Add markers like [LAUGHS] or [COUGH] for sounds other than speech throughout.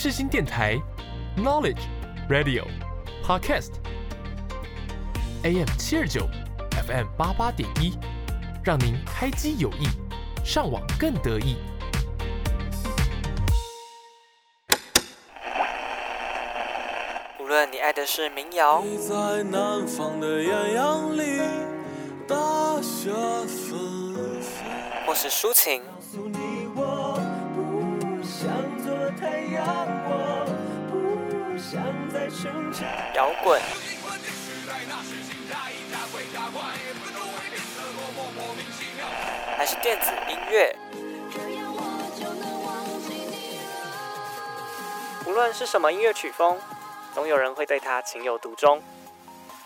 世新电台，Knowledge Radio Podcast，AM 七二九，FM 八八点一，让您开机有益，上网更得意。无论你爱的是民谣，或是抒情。摇滚，还是电子音乐？无论是什么音乐曲风，总有人会对它情有独钟。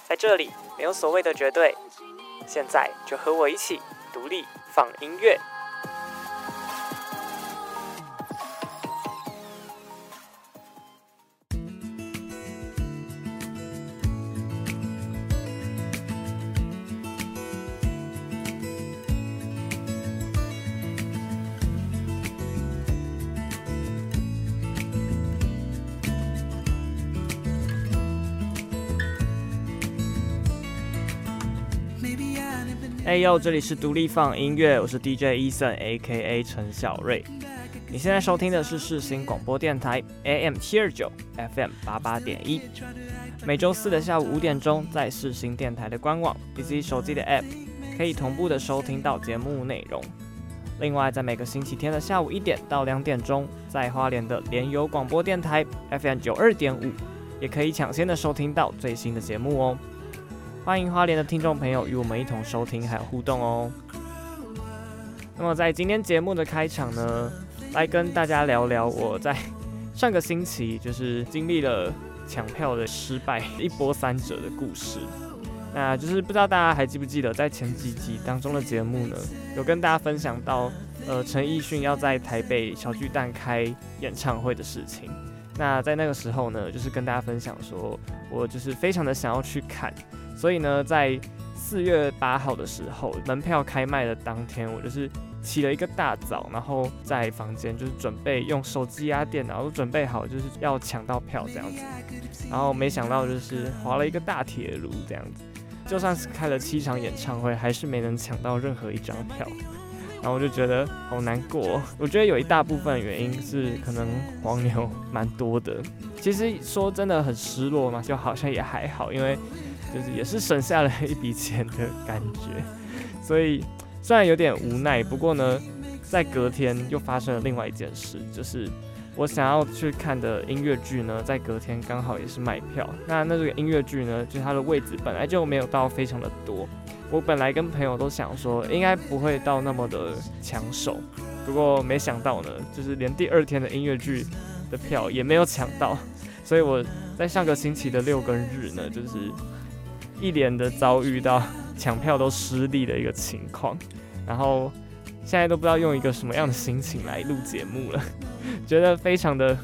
在这里，没有所谓的绝对。现在就和我一起独立放音乐。哎呦，这里是独立放音乐，我是 DJ Eason，A.K.A. 陈小瑞。你现在收听的是世新广播电台 AM 七二九，FM 八八点一。每周四的下午五点钟，在世新电台的官网以及手机的 App，可以同步的收听到节目内容。另外，在每个星期天的下午一点到两点钟，在花莲的联友广播电台 FM 九二点五，也可以抢先的收听到最新的节目哦。欢迎花莲的听众朋友与我们一同收听还有互动哦。那么在今天节目的开场呢，来跟大家聊聊我在上个星期就是经历了抢票的失败，一波三折的故事。那就是不知道大家还记不记得，在前几集当中的节目呢，有跟大家分享到，呃，陈奕迅要在台北小巨蛋开演唱会的事情。那在那个时候呢，就是跟大家分享说，我就是非常的想要去看。所以呢，在四月八号的时候，门票开卖的当天，我就是起了一个大早，然后在房间就是准备用手机啊、电脑都准备好，就是要抢到票这样子。然后没想到就是滑了一个大铁炉这样子，就算是开了七场演唱会，还是没能抢到任何一张票。然后我就觉得好难过。我觉得有一大部分原因是可能黄牛蛮多的。其实说真的很失落嘛，就好像也还好，因为。就是也是省下了一笔钱的感觉，所以虽然有点无奈，不过呢，在隔天又发生了另外一件事，就是我想要去看的音乐剧呢，在隔天刚好也是卖票。那那这个音乐剧呢，就是它的位置本来就没有到非常的多，我本来跟朋友都想说应该不会到那么的抢手，不过没想到呢，就是连第二天的音乐剧的票也没有抢到，所以我在上个星期的六跟日呢，就是。一连的遭遇到抢票都失利的一个情况，然后现在都不知道用一个什么样的心情来录节目了，[LAUGHS] 觉得非常的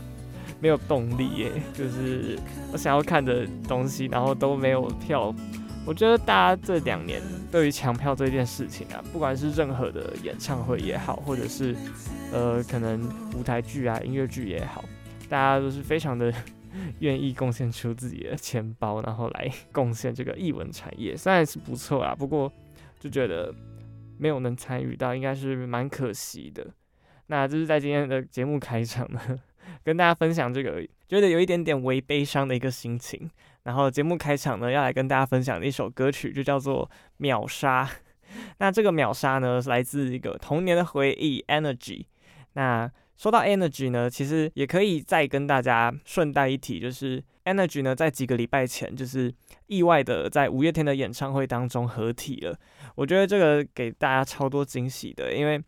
没有动力耶。就是我想要看的东西，然后都没有票。我觉得大家这两年对于抢票这件事情啊，不管是任何的演唱会也好，或者是呃可能舞台剧啊、音乐剧也好，大家都是非常的。[LAUGHS] 愿意贡献出自己的钱包，然后来 [LAUGHS] 贡献这个艺文产业，虽然是不错啊，不过就觉得没有能参与到，应该是蛮可惜的。那这是在今天的节目开场呢，跟大家分享这个觉得有一点点微悲伤的一个心情。然后节目开场呢，要来跟大家分享的一首歌曲，就叫做《秒杀》。那这个秒杀呢，来自一个童年的回忆，Energy。那说到 Energy 呢，其实也可以再跟大家顺带一提，就是 Energy 呢，在几个礼拜前就是意外的在五月天的演唱会当中合体了。我觉得这个给大家超多惊喜的，因为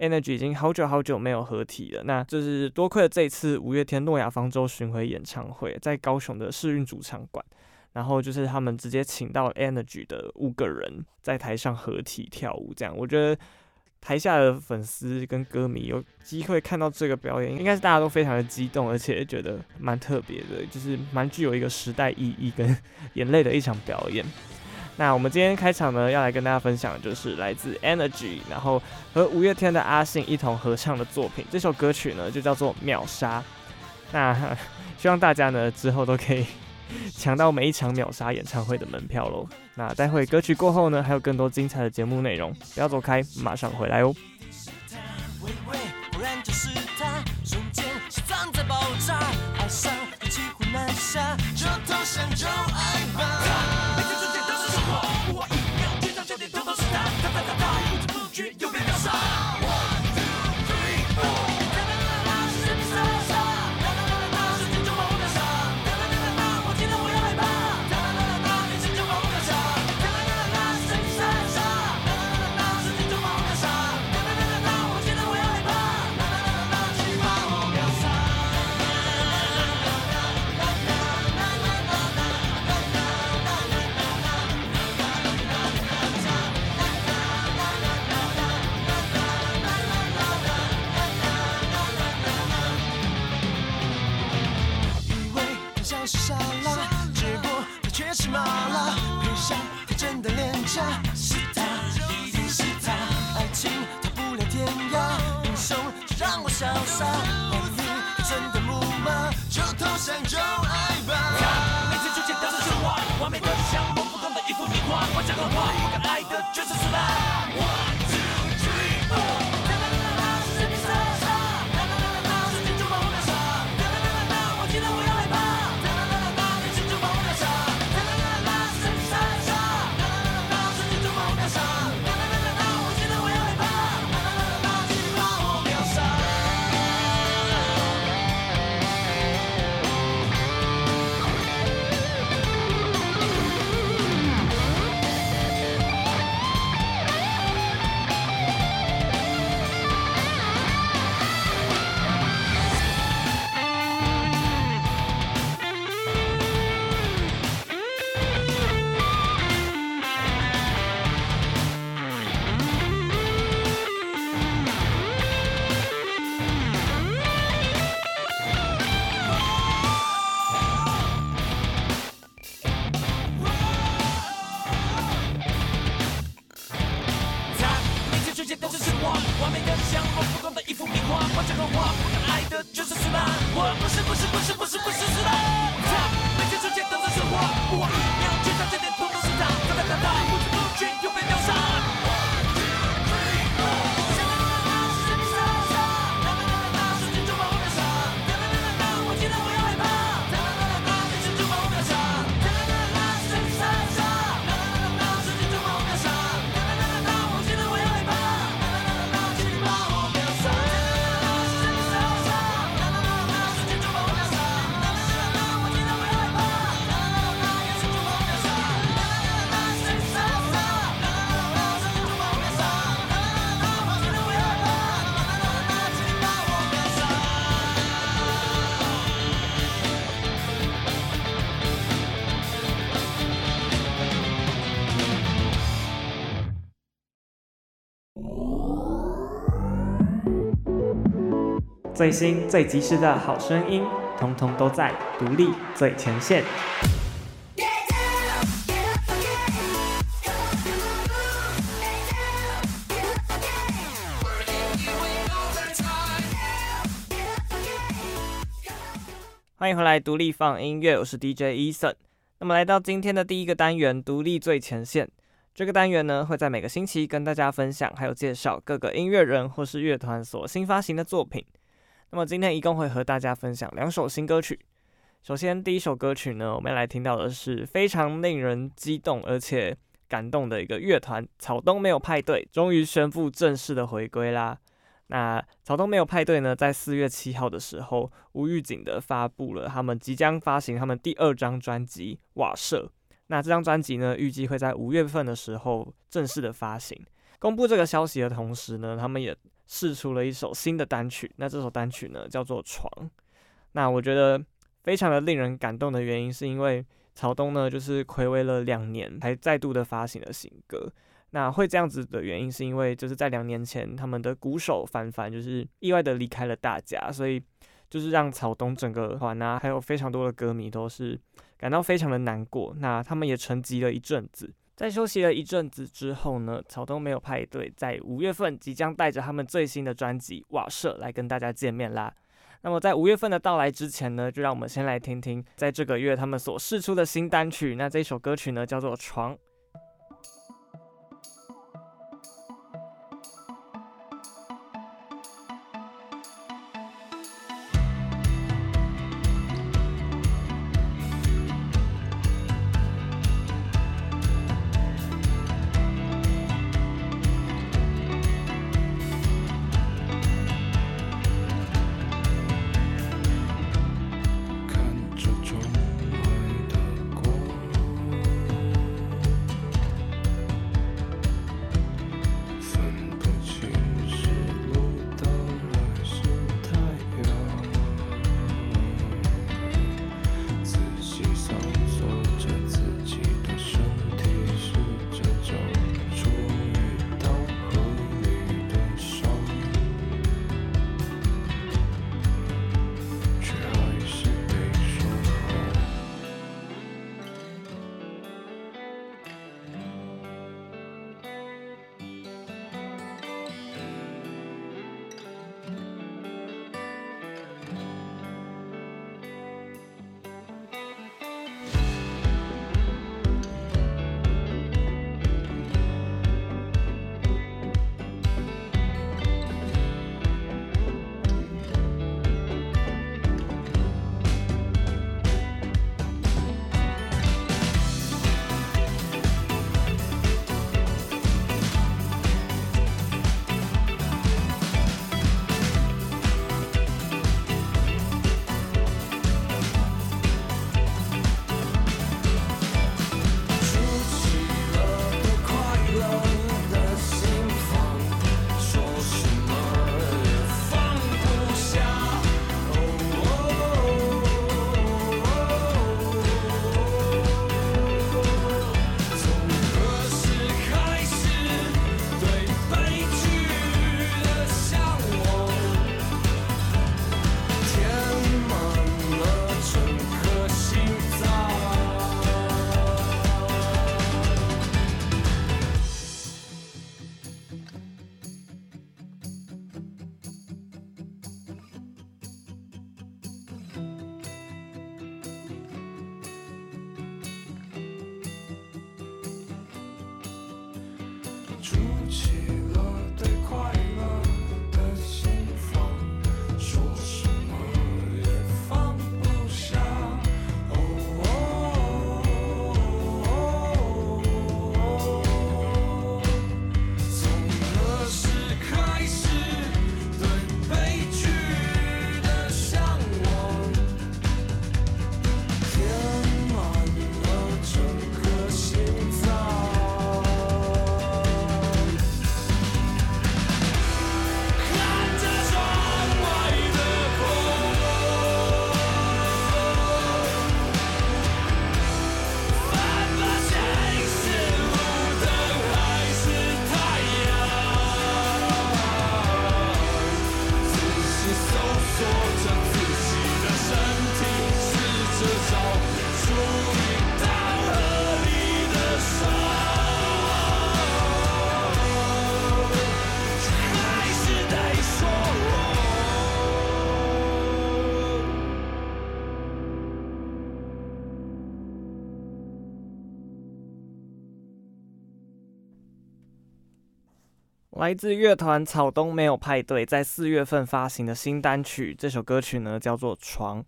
Energy 已经好久好久没有合体了。那就是多亏了这次五月天诺亚方舟巡回演唱会，在高雄的世运主场馆，然后就是他们直接请到 Energy 的五个人在台上合体跳舞，这样我觉得。台下的粉丝跟歌迷有机会看到这个表演，应该是大家都非常的激动，而且觉得蛮特别的，就是蛮具有一个时代意义跟眼泪的一场表演。那我们今天开场呢，要来跟大家分享的就是来自 Energy，然后和五月天的阿信一同合唱的作品。这首歌曲呢，就叫做《秒杀》。那 [LAUGHS] 希望大家呢之后都可以抢到每一场秒杀演唱会的门票喽。那待会歌曲过后呢，还有更多精彩的节目内容，不要走开，马上回来哦。最新最及时的好声音，通通都在独立最前线。欢迎回来，独立放音乐，我是 DJ Eason。那么来到今天的第一个单元，独立最前线。这个单元呢，会在每个星期跟大家分享，还有介绍各个音乐人或是乐团所新发行的作品。那么今天一共会和大家分享两首新歌曲。首先，第一首歌曲呢，我们来听到的是非常令人激动而且感动的一个乐团——草东没有派对，终于宣布正式的回归啦。那草东没有派对呢，在四月七号的时候，无预警的发布了他们即将发行他们第二张专辑《瓦舍》。那这张专辑呢，预计会在五月份的时候正式的发行。公布这个消息的同时呢，他们也释出了一首新的单曲，那这首单曲呢叫做《床》。那我觉得非常的令人感动的原因，是因为草东呢就是暌违了两年，才再度的发行了新歌。那会这样子的原因，是因为就是在两年前，他们的鼓手凡凡就是意外的离开了大家，所以就是让草东整个团啊，还有非常多的歌迷都是感到非常的难过。那他们也沉寂了一阵子。在休息了一阵子之后呢，草东没有派对，在五月份即将带着他们最新的专辑《瓦舍》来跟大家见面啦。那么在五月份的到来之前呢，就让我们先来听听在这个月他们所试出的新单曲。那这首歌曲呢，叫做《床》。来自乐团草东没有派对在四月份发行的新单曲，这首歌曲呢叫做《床》。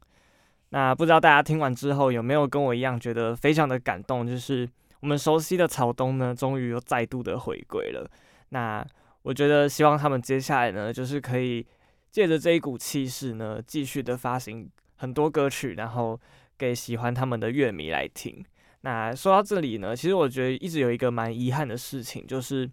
那不知道大家听完之后有没有跟我一样觉得非常的感动？就是我们熟悉的草东呢，终于又再度的回归了。那我觉得希望他们接下来呢，就是可以借着这一股气势呢，继续的发行很多歌曲，然后给喜欢他们的乐迷来听。那说到这里呢，其实我觉得一直有一个蛮遗憾的事情，就是。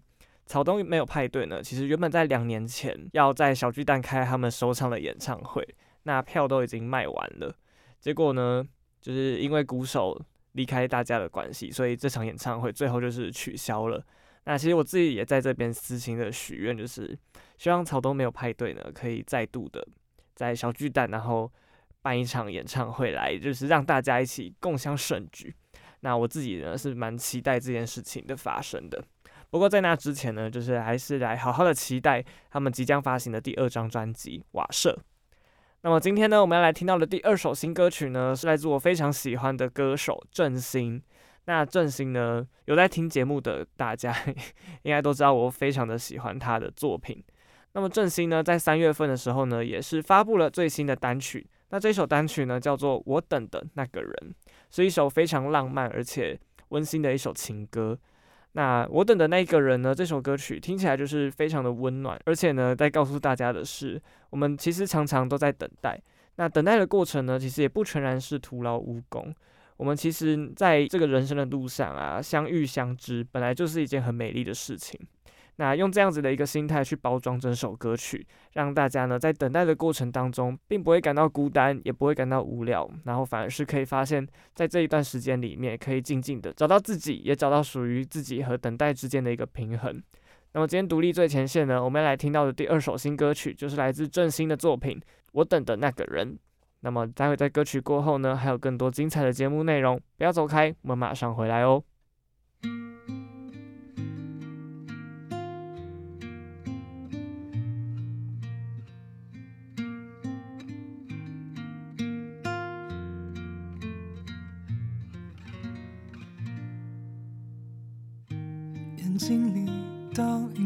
草东没有派对呢。其实原本在两年前要在小巨蛋开他们首场的演唱会，那票都已经卖完了。结果呢，就是因为鼓手离开大家的关系，所以这场演唱会最后就是取消了。那其实我自己也在这边私心的许愿，就是希望草东没有派对呢，可以再度的在小巨蛋，然后办一场演唱会来，就是让大家一起共享盛举。那我自己呢是蛮期待这件事情的发生的。不过在那之前呢，就是还是来好好的期待他们即将发行的第二张专辑《瓦舍》。那么今天呢，我们要来听到的第二首新歌曲呢，是来自我非常喜欢的歌手郑兴。那郑兴呢，有在听节目的大家 [LAUGHS] 应该都知道，我非常的喜欢他的作品。那么郑兴呢，在三月份的时候呢，也是发布了最新的单曲。那这首单曲呢，叫做《我等的那个人》，是一首非常浪漫而且温馨的一首情歌。那我等的那个人呢，这首歌曲听起来就是非常的温暖，而且呢，在告诉大家的是，我们其实常常都在等待。那等待的过程呢，其实也不全然是徒劳无功。我们其实在这个人生的路上啊，相遇相知，本来就是一件很美丽的事情。那用这样子的一个心态去包装整首歌曲，让大家呢在等待的过程当中，并不会感到孤单，也不会感到无聊，然后反而是可以发现，在这一段时间里面，可以静静的找到自己，也找到属于自己和等待之间的一个平衡。那么今天独立最前线呢，我们要来听到的第二首新歌曲，就是来自郑兴的作品《我等的那个人》。那么待会在歌曲过后呢，还有更多精彩的节目内容，不要走开，我们马上回来哦。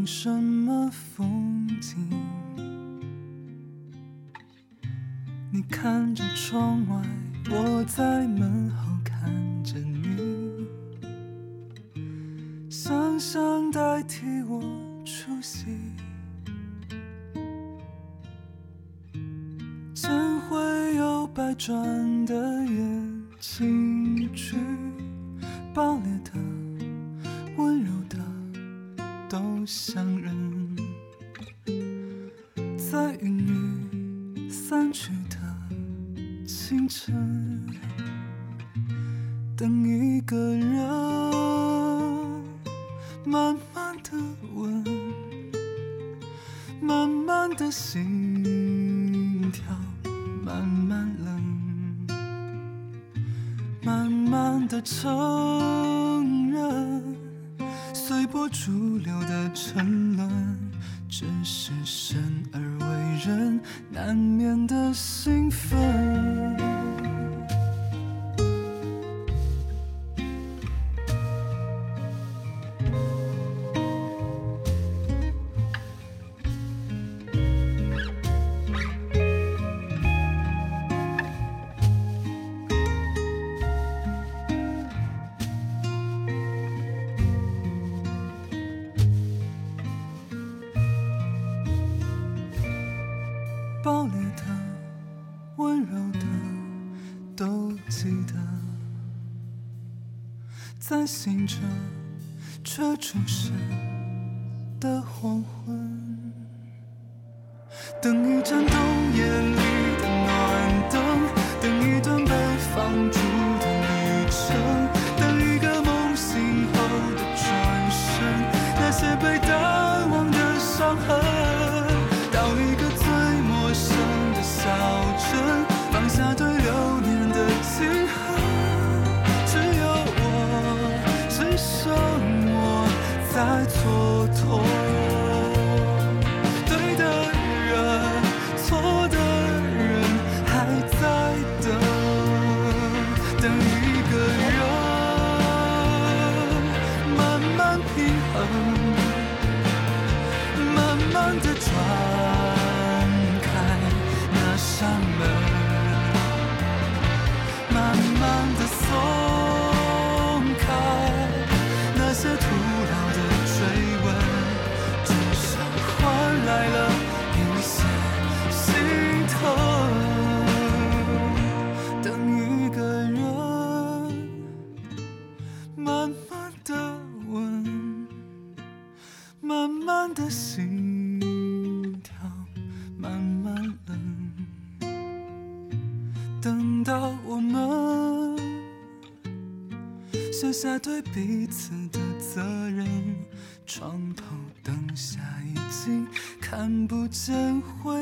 什么风景？你看着窗外，我在门后看着你，想象代替我出席，怎会有百转的眼睛去，爆裂，的。都相认，在云雨散去的清晨，等一个人，慢慢的吻，慢慢的心跳，慢慢冷，慢慢的沉。随波逐流的沉沦，只是生而为人难免的兴奋。下对彼此的责任，床头灯下已经看不见回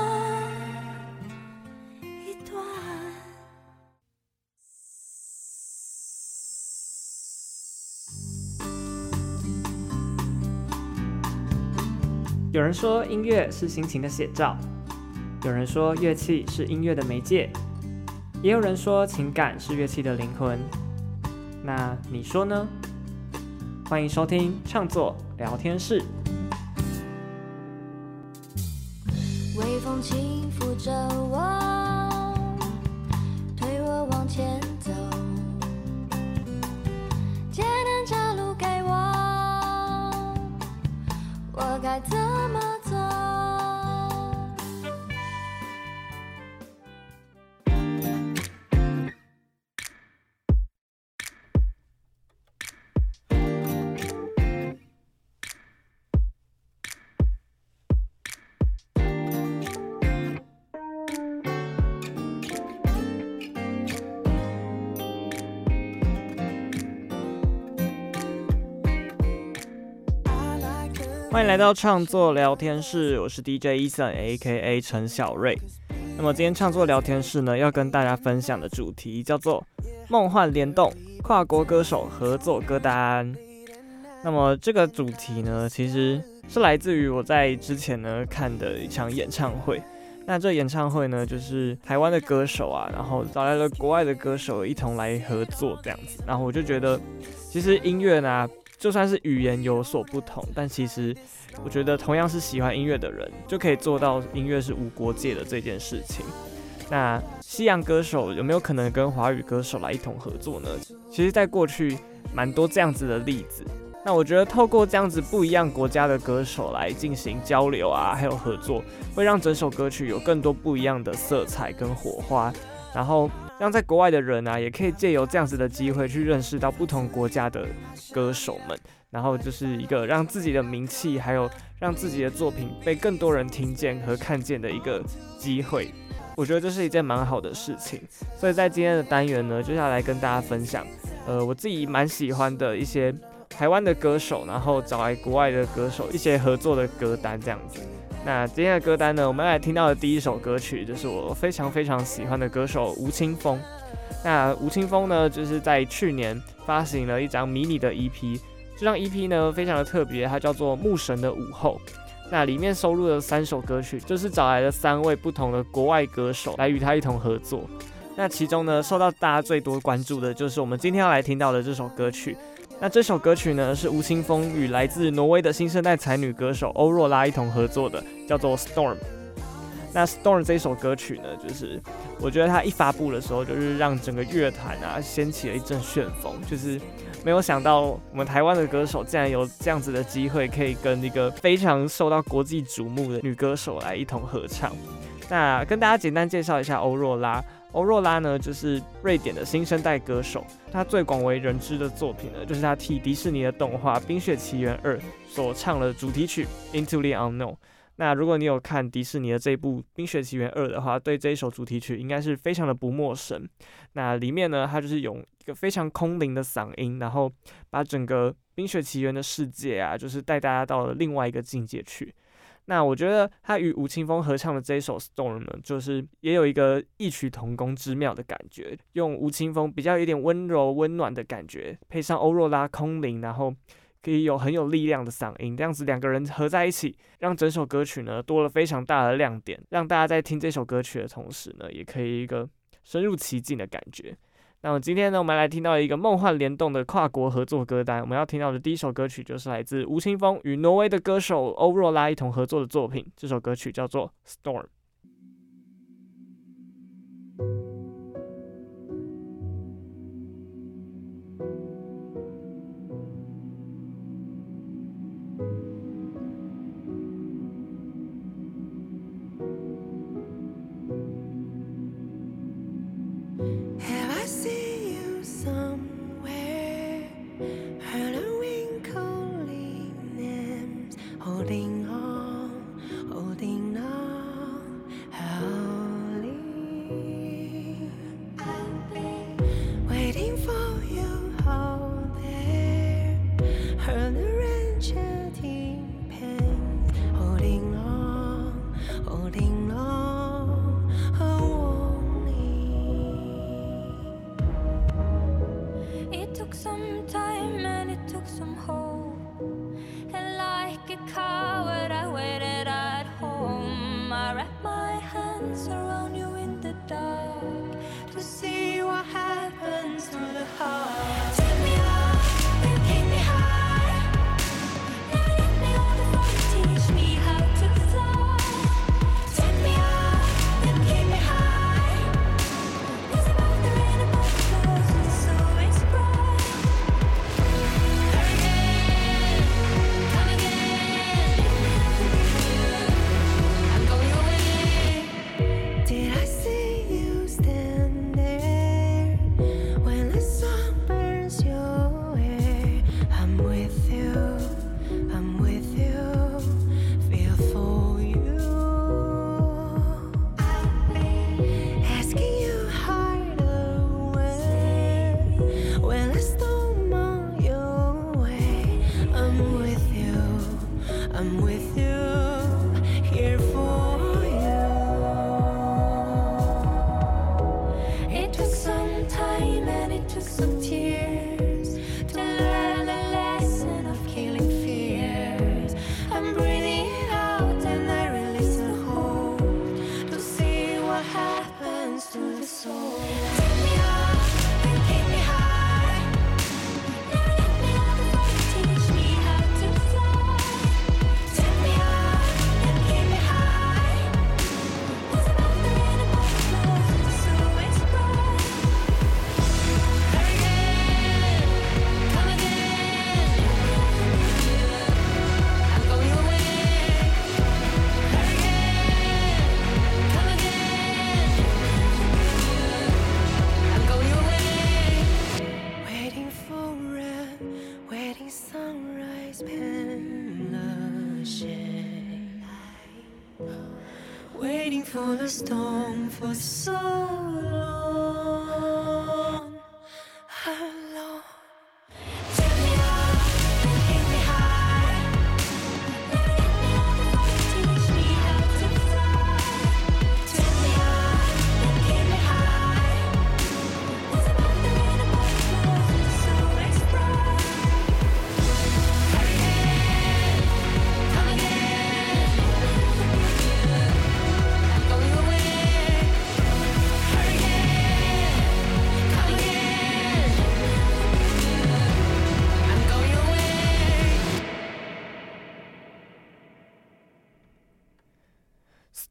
有人说音乐是心情的写照，有人说乐器是音乐的媒介，也有人说情感是乐器的灵魂。那你说呢？欢迎收听创作聊天室。微风轻抚着我，欢迎来到创作聊天室，我是 DJ Eason，A.K.A. 陈小瑞。那么今天创作聊天室呢，要跟大家分享的主题叫做“梦幻联动跨国歌手合作歌单”。那么这个主题呢，其实是来自于我在之前呢看的一场演唱会。那这演唱会呢，就是台湾的歌手啊，然后找来了国外的歌手一同来合作这样子。然后我就觉得，其实音乐呢。就算是语言有所不同，但其实我觉得同样是喜欢音乐的人，就可以做到音乐是无国界的这件事情。那西洋歌手有没有可能跟华语歌手来一同合作呢？其实，在过去蛮多这样子的例子。那我觉得透过这样子不一样国家的歌手来进行交流啊，还有合作，会让整首歌曲有更多不一样的色彩跟火花，然后。让在国外的人啊，也可以借由这样子的机会去认识到不同国家的歌手们，然后就是一个让自己的名气，还有让自己的作品被更多人听见和看见的一个机会。我觉得这是一件蛮好的事情。所以在今天的单元呢，就要来跟大家分享，呃，我自己蛮喜欢的一些台湾的歌手，然后找来国外的歌手一些合作的歌单这样子。那今天的歌单呢，我们来听到的第一首歌曲就是我非常非常喜欢的歌手吴青峰。那吴青峰呢，就是在去年发行了一张迷你的 EP，这张 EP 呢非常的特别，它叫做《牧神的午后》。那里面收录了三首歌曲，就是找来了三位不同的国外歌手来与他一同合作。那其中呢，受到大家最多关注的就是我们今天要来听到的这首歌曲。那这首歌曲呢，是吴青峰与来自挪威的新生代才女歌手欧若拉一同合作的，叫做《Storm》。那《Storm》这首歌曲呢，就是我觉得它一发布的时候，就是让整个乐坛啊掀起了一阵旋风。就是没有想到，我们台湾的歌手竟然有这样子的机会，可以跟一个非常受到国际瞩目的女歌手来一同合唱。那跟大家简单介绍一下欧若拉。欧若拉呢，就是瑞典的新生代歌手。他最广为人知的作品呢，就是他替迪士尼的动画《冰雪奇缘二》所唱的主题曲《Into the Unknown》。那如果你有看迪士尼的这部《冰雪奇缘二》的话，对这一首主题曲应该是非常的不陌生。那里面呢，他就是用一个非常空灵的嗓音，然后把整个《冰雪奇缘》的世界啊，就是带大家到了另外一个境界去。那我觉得他与吴青峰合唱的这一首《Storm》呢，就是也有一个异曲同工之妙的感觉，用吴青峰比较有点温柔温暖的感觉，配上欧若拉空灵，然后可以有很有力量的嗓音，这样子两个人合在一起，让整首歌曲呢多了非常大的亮点，让大家在听这首歌曲的同时呢，也可以一个深入其境的感觉。那么今天呢，我们来听到一个梦幻联动的跨国合作歌单。我们要听到的第一首歌曲就是来自吴青峰与挪威的歌手欧若拉一同合作的作品。这首歌曲叫做《Storm》。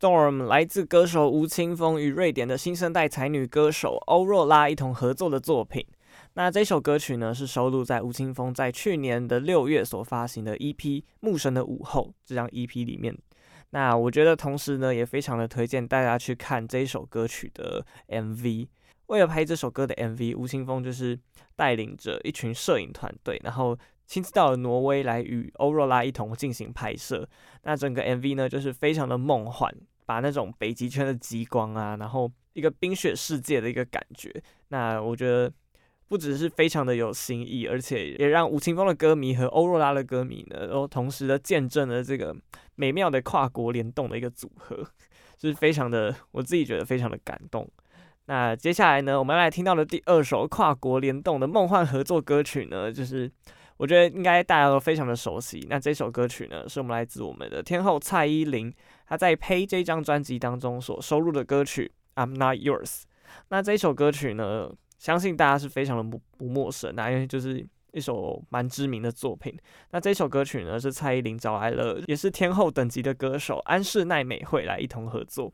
Storm 来自歌手吴青峰与瑞典的新生代才女歌手欧若拉一同合作的作品。那这首歌曲呢，是收录在吴青峰在去年的六月所发行的 EP《牧神的午后》这张 EP 里面。那我觉得同时呢，也非常的推荐大家去看这首歌曲的 MV。为了拍这首歌的 MV，吴青峰就是带领着一群摄影团队，然后亲自到了挪威来与欧若拉一同进行拍摄。那整个 MV 呢，就是非常的梦幻。把那种北极圈的极光啊，然后一个冰雪世界的一个感觉，那我觉得不只是非常的有新意，而且也让吴青峰的歌迷和欧若拉的歌迷呢，都同时的见证了这个美妙的跨国联动的一个组合，是非常的，我自己觉得非常的感动。那接下来呢，我们来听到的第二首跨国联动的梦幻合作歌曲呢，就是我觉得应该大家都非常的熟悉。那这首歌曲呢，是我们来自我们的天后蔡依林。他在《呸》这张专辑当中所收录的歌曲《I'm Not Yours》，那这一首歌曲呢，相信大家是非常的不不陌生啊，因为就是一首蛮知名的作品。那这首歌曲呢，是蔡依林找来了也是天后等级的歌手安室奈美惠来一同合作。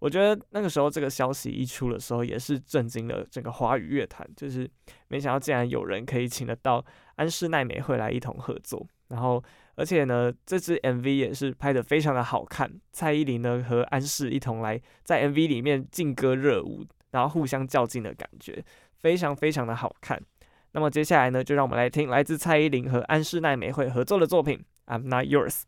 我觉得那个时候这个消息一出的时候，也是震惊了整个华语乐坛，就是没想到竟然有人可以请得到安室奈美惠来一同合作，然后。而且呢，这支 MV 也是拍得非常的好看。蔡依林呢和安室一同来在 MV 里面劲歌热舞，然后互相较劲的感觉，非常非常的好看。那么接下来呢，就让我们来听来自蔡依林和安室奈美惠合作的作品《I'm Not Yours》。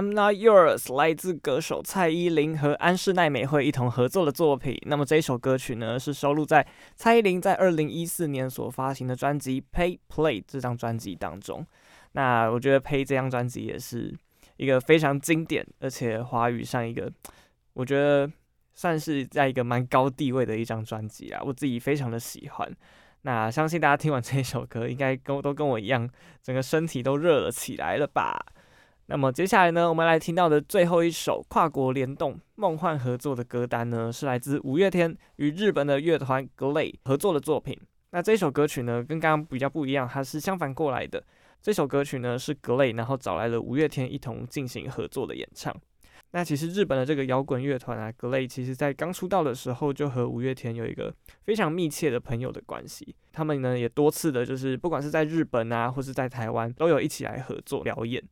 I'm Not Yours 来自歌手蔡依林和安室奈美惠一同合作的作品。那么这一首歌曲呢，是收录在蔡依林在二零一四年所发行的专辑《Pay Play》这张专辑当中。那我觉得《Pay》这张专辑也是一个非常经典，而且华语上一个我觉得算是在一个蛮高地位的一张专辑啊，我自己非常的喜欢。那相信大家听完这一首歌，应该跟都跟我一样，整个身体都热了起来了吧？那么接下来呢，我们来听到的最后一首跨国联动梦幻合作的歌单呢，是来自五月天与日本的乐团 GLAY 合作的作品。那这首歌曲呢，跟刚刚比较不一样，它是相反过来的。这首歌曲呢是 GLAY，然后找来了五月天一同进行合作的演唱。那其实日本的这个摇滚乐团啊，GLAY，其实在刚出道的时候就和五月天有一个非常密切的朋友的关系。他们呢也多次的，就是不管是在日本啊，或是在台湾，都有一起来合作表演。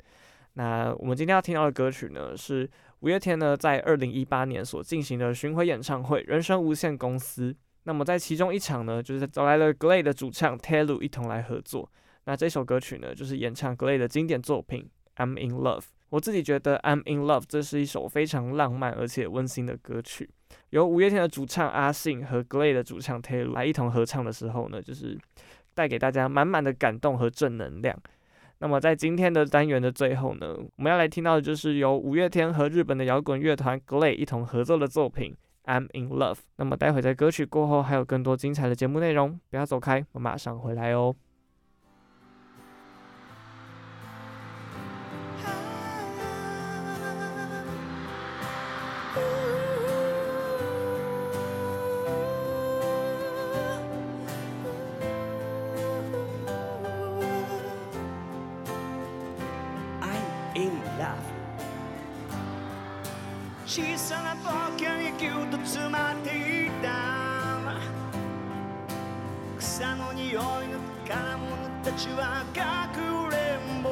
那我们今天要听到的歌曲呢，是五月天呢在二零一八年所进行的巡回演唱会《人生无限公司》。那么在其中一场呢，就是找来了 GLAY 的主唱 Talu 一同来合作。那这首歌曲呢，就是演唱 GLAY 的经典作品《I'm in Love》。我自己觉得《I'm in Love》这是一首非常浪漫而且温馨的歌曲。由五月天的主唱阿信和 GLAY 的主唱 Talu 来一同合唱的时候呢，就是带给大家满满的感动和正能量。那么在今天的单元的最后呢，我们要来听到的就是由五月天和日本的摇滚乐团 GLAY 一同合作的作品。I'm in love。那么待会在歌曲过后还有更多精彩的节目内容，不要走开，我马上回来哦。ちはかくれんぼ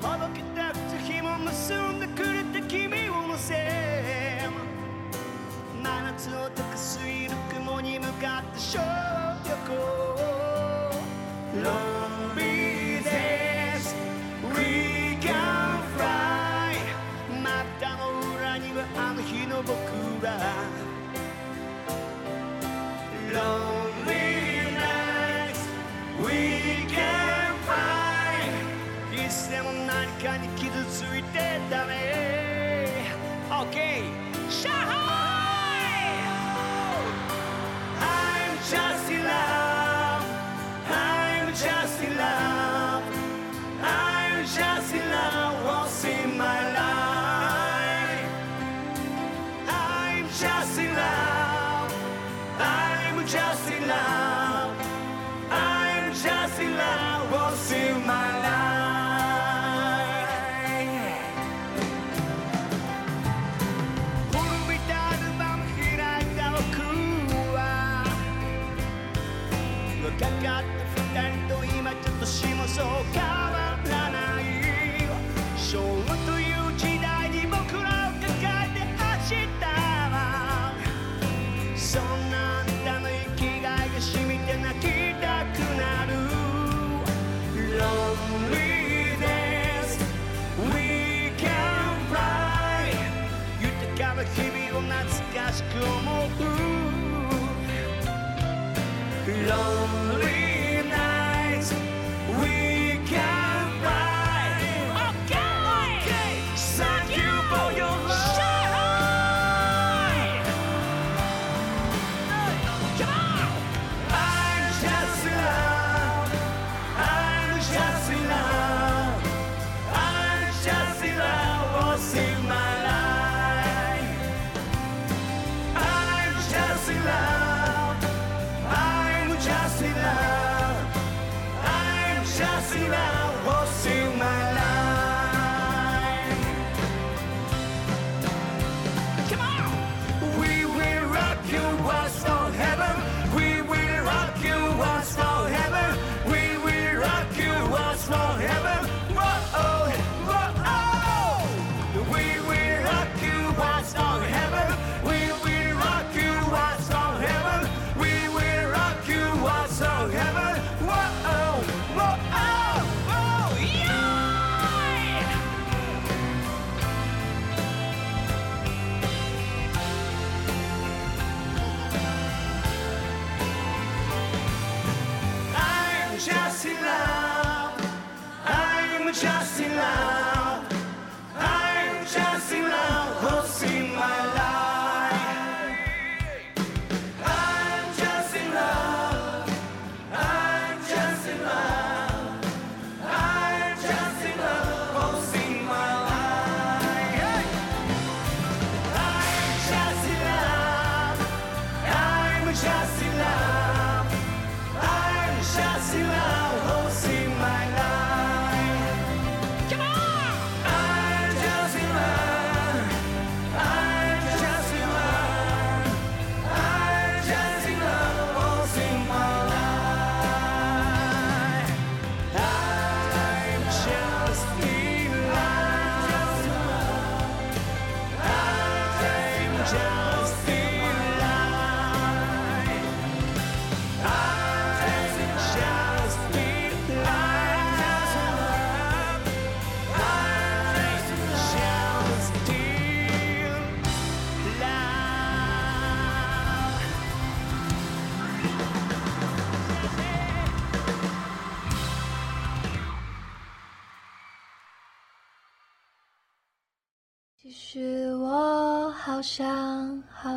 届きたくて紐結んでくれた君を乗せ。真夏を溶かすいる雲に向かって中に傷ついてダメ OK シャハー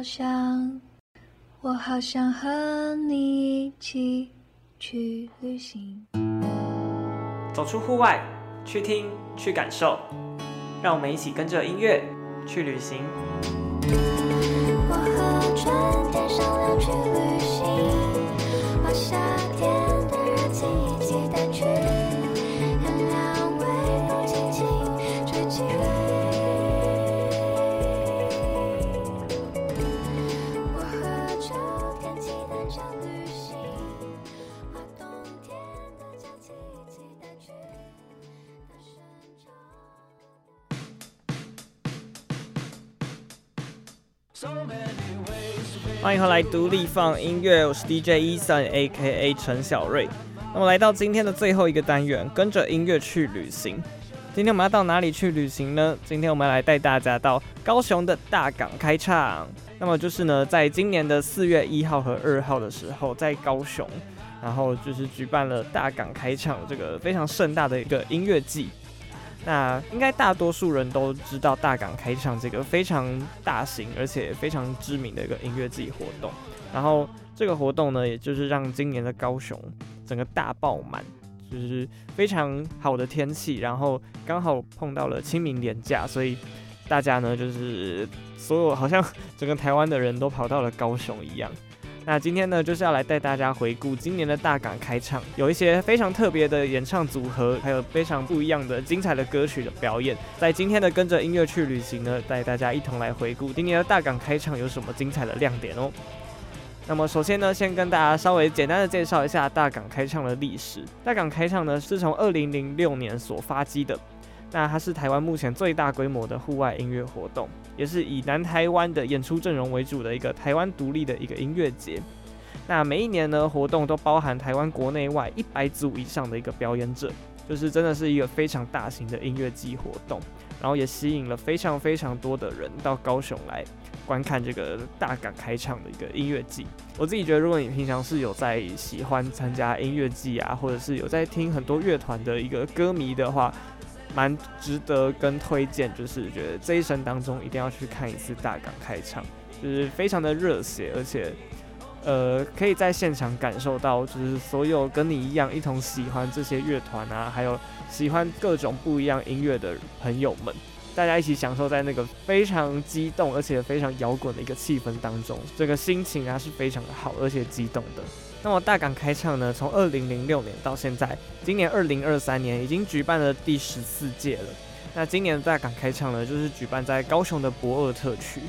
好想，我好想和你一起去旅行。走出户外，去听，去感受，让我们一起跟着音乐去旅行。我和春天商量去旅行，欢迎回来，独立放音乐，我是 DJ Eason，A.K.A. 陈小瑞。那么来到今天的最后一个单元，跟着音乐去旅行。今天我们要到哪里去旅行呢？今天我们来带大家到高雄的大港开唱。那么就是呢，在今年的四月一号和二号的时候，在高雄，然后就是举办了大港开唱这个非常盛大的一个音乐季。那应该大多数人都知道大港开唱这个非常大型而且非常知名的一个音乐季活动，然后这个活动呢，也就是让今年的高雄整个大爆满，就是非常好的天气，然后刚好碰到了清明连假，所以大家呢就是所有好像整个台湾的人都跑到了高雄一样。那今天呢，就是要来带大家回顾今年的大港开唱，有一些非常特别的演唱组合，还有非常不一样的精彩的歌曲的表演。在今天的跟着音乐去旅行呢，带大家一同来回顾今年的大港开唱有什么精彩的亮点哦。那么首先呢，先跟大家稍微简单的介绍一下大港开唱的历史。大港开唱呢，是从二零零六年所发迹的。那它是台湾目前最大规模的户外音乐活动，也是以南台湾的演出阵容为主的一个台湾独立的一个音乐节。那每一年呢，活动都包含台湾国内外一百组以上的一个表演者，就是真的是一个非常大型的音乐季活动，然后也吸引了非常非常多的人到高雄来观看这个大港开唱的一个音乐季。我自己觉得，如果你平常是有在喜欢参加音乐季啊，或者是有在听很多乐团的一个歌迷的话，蛮值得跟推荐，就是觉得这一生当中一定要去看一次大港开唱，就是非常的热血，而且呃可以在现场感受到，就是所有跟你一样一同喜欢这些乐团啊，还有喜欢各种不一样音乐的朋友们，大家一起享受在那个非常激动而且非常摇滚的一个气氛当中，这个心情啊是非常的好而且激动的。那么大港开唱呢，从二零零六年到现在，今年二零二三年已经举办了第十四届了。那今年的大港开唱呢，就是举办在高雄的博尔特区，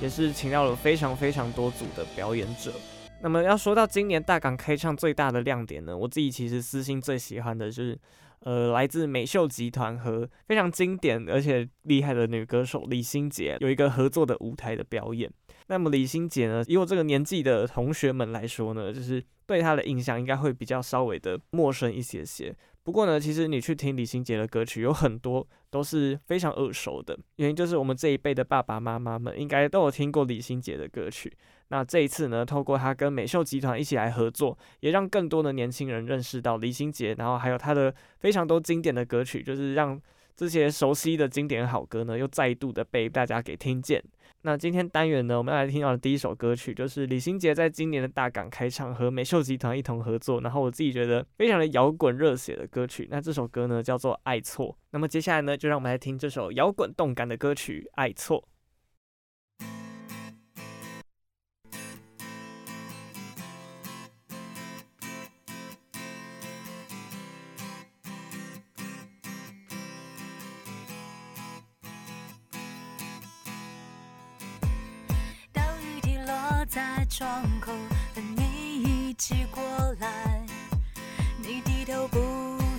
也是请到了非常非常多组的表演者。那么要说到今年大港开唱最大的亮点呢，我自己其实私心最喜欢的就是，呃，来自美秀集团和非常经典而且厉害的女歌手李心洁有一个合作的舞台的表演。那么李心洁呢，以我这个年纪的同学们来说呢，就是对他的印象应该会比较稍微的陌生一些些。不过呢，其实你去听李心洁的歌曲，有很多都是非常耳熟的。原因就是我们这一辈的爸爸妈妈们应该都有听过李心洁的歌曲。那这一次呢，透过他跟美秀集团一起来合作，也让更多的年轻人认识到李心洁，然后还有他的非常多经典的歌曲，就是让这些熟悉的经典好歌呢，又再度的被大家给听见。那今天单元呢，我们要来听到的第一首歌曲，就是李心洁在今年的大港开唱和美秀集团一同合作，然后我自己觉得非常的摇滚热血的歌曲。那这首歌呢叫做《爱错》。那么接下来呢，就让我们来听这首摇滚动感的歌曲《爱错》。窗口等你一起过来，你低头不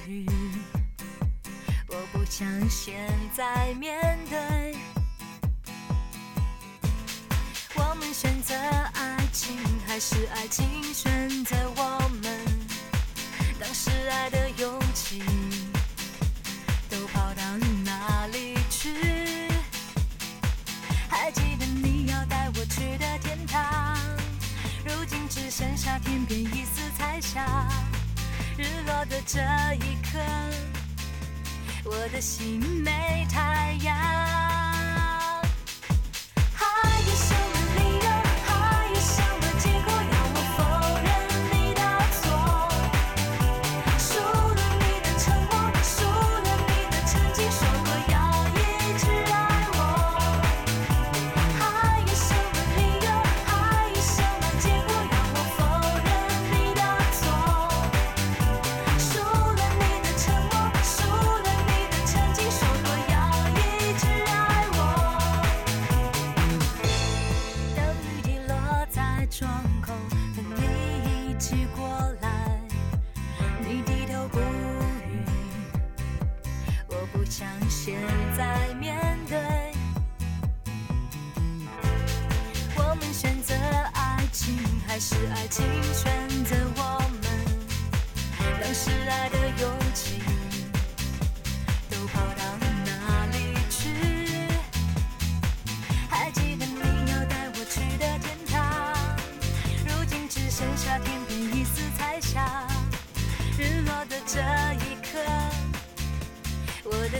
语，我不想现在面对。我们选择爱情还是爱情选择我们？当时爱的勇气剩下天边一丝彩霞。日落的这一刻，我的心没太阳。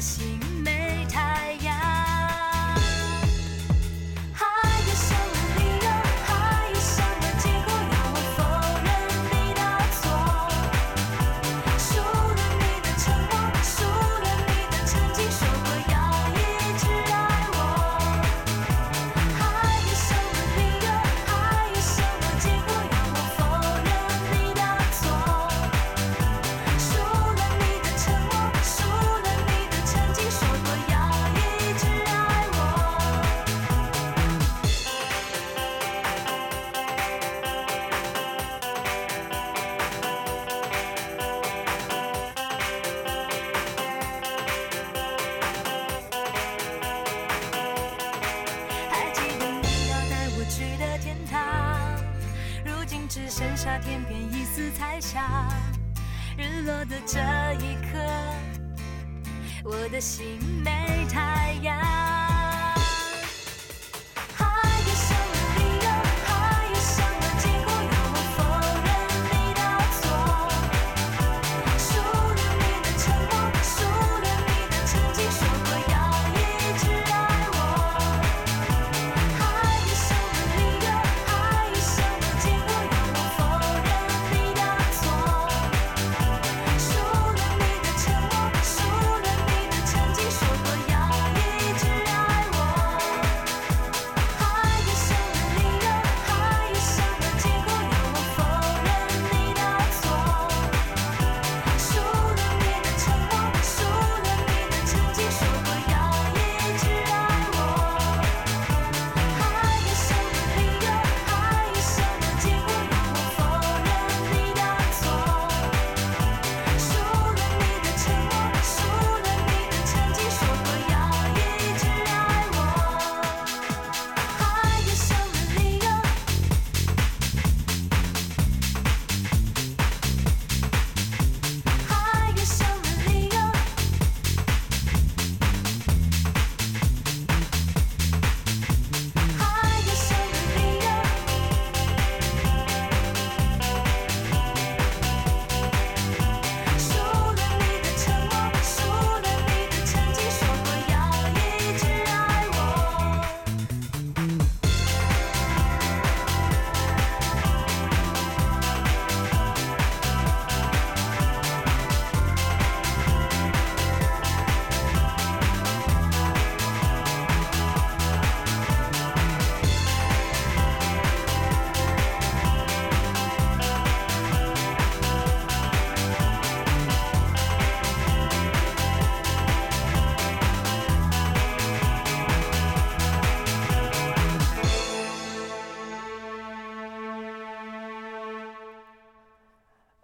心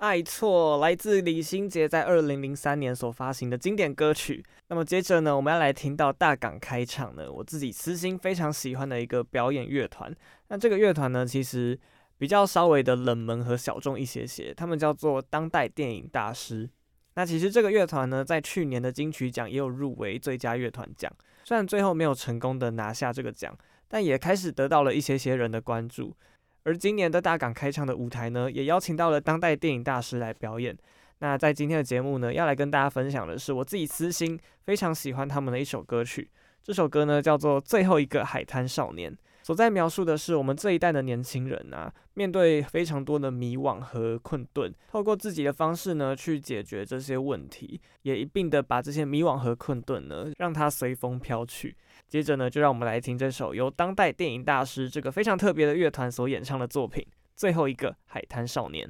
爱错，来自李心洁在二零零三年所发行的经典歌曲。那么接着呢，我们要来听到大港开场呢，我自己私心非常喜欢的一个表演乐团。那这个乐团呢，其实比较稍微的冷门和小众一些些，他们叫做当代电影大师。那其实这个乐团呢，在去年的金曲奖也有入围最佳乐团奖，虽然最后没有成功的拿下这个奖，但也开始得到了一些些人的关注。而今年的大港开唱的舞台呢，也邀请到了当代电影大师来表演。那在今天的节目呢，要来跟大家分享的是我自己私心非常喜欢他们的一首歌曲。这首歌呢，叫做《最后一个海滩少年》，所在描述的是我们这一代的年轻人啊，面对非常多的迷惘和困顿，透过自己的方式呢，去解决这些问题，也一并的把这些迷惘和困顿呢，让它随风飘去。接着呢，就让我们来听这首由当代电影大师这个非常特别的乐团所演唱的作品《最后一个海滩少年》。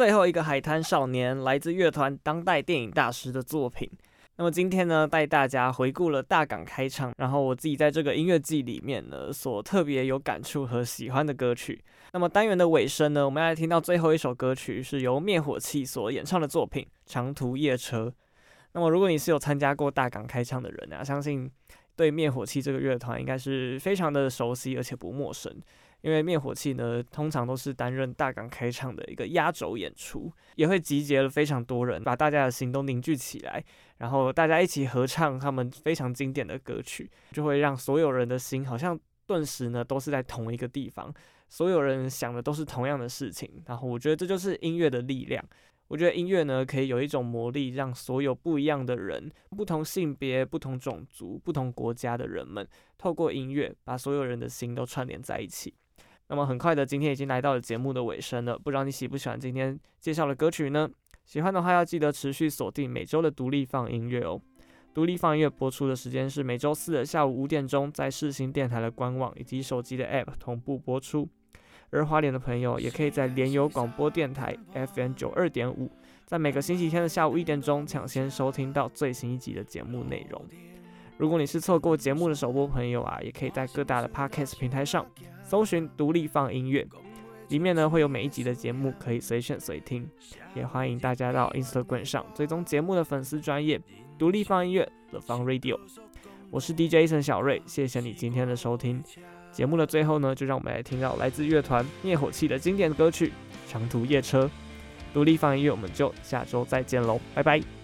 最后一个海滩少年来自乐团当代电影大师的作品。那么今天呢，带大家回顾了大港开唱，然后我自己在这个音乐季里面呢，所特别有感触和喜欢的歌曲。那么单元的尾声呢，我们要来听到最后一首歌曲，是由灭火器所演唱的作品《长途夜车》。那么如果你是有参加过大港开唱的人啊，相信对灭火器这个乐团应该是非常的熟悉，而且不陌生。因为灭火器呢，通常都是担任大港开唱的一个压轴演出，也会集结了非常多人，把大家的心都凝聚起来，然后大家一起合唱他们非常经典的歌曲，就会让所有人的心好像顿时呢都是在同一个地方，所有人想的都是同样的事情。然后我觉得这就是音乐的力量。我觉得音乐呢可以有一种魔力，让所有不一样的人、不同性别、不同种族、不同国家的人们，透过音乐把所有人的心都串联在一起。那么很快的，今天已经来到了节目的尾声了。不知道你喜不喜欢今天介绍的歌曲呢？喜欢的话要记得持续锁定每周的独立放音乐哦。独立放音乐播出的时间是每周四的下午五点钟，在世新电台的官网以及手机的 App 同步播出。而花莲的朋友也可以在联友广播电台 FM 九二点五，在每个星期天的下午一点钟抢先收听到最新一集的节目内容。如果你是错过节目的首播朋友啊，也可以在各大的 Podcast 平台上。搜寻独立放音乐，里面呢会有每一集的节目可以随选随听，也欢迎大家到 Instagram 上追踪节目的粉丝专业独立放音乐 The Fun Radio。我是 DJ 陈小瑞，谢谢你今天的收听。节目的最后呢，就让我们来听到来自乐团灭火器的经典歌曲《长途夜车》。独立放音乐，我们就下周再见喽，拜拜。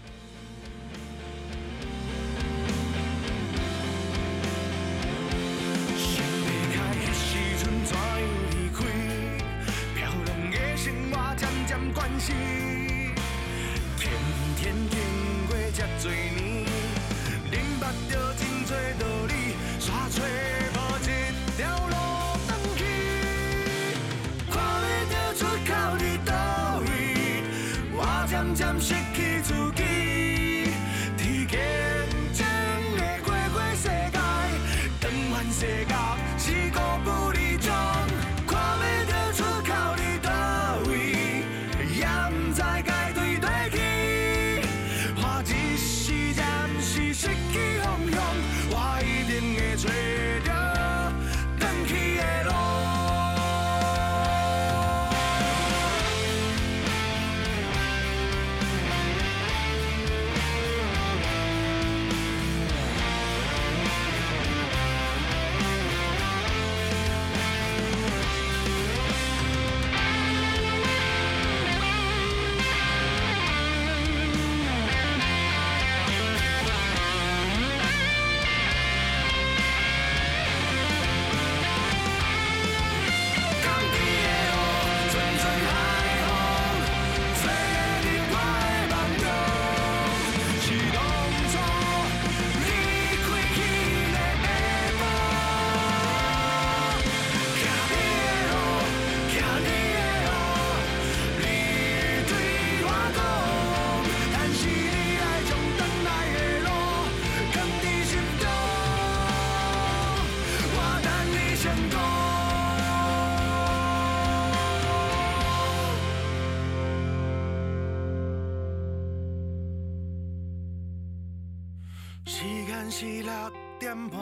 点半，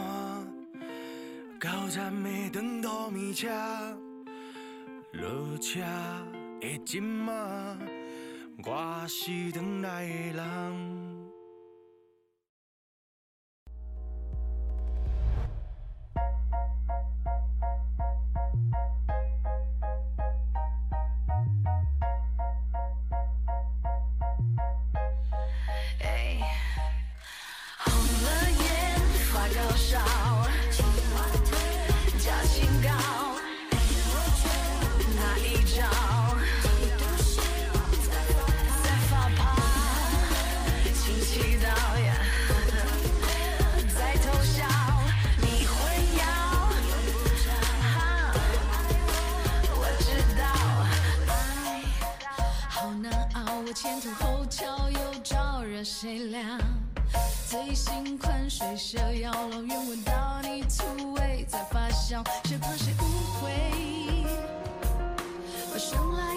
到站的长途米车，落车的今晚，我是等来的人。我知道，爱好难熬。我前凸后翘又招惹谁了？谁心宽水蛇腰，老远闻到你醋味在发酵，谁怕谁误会？把生来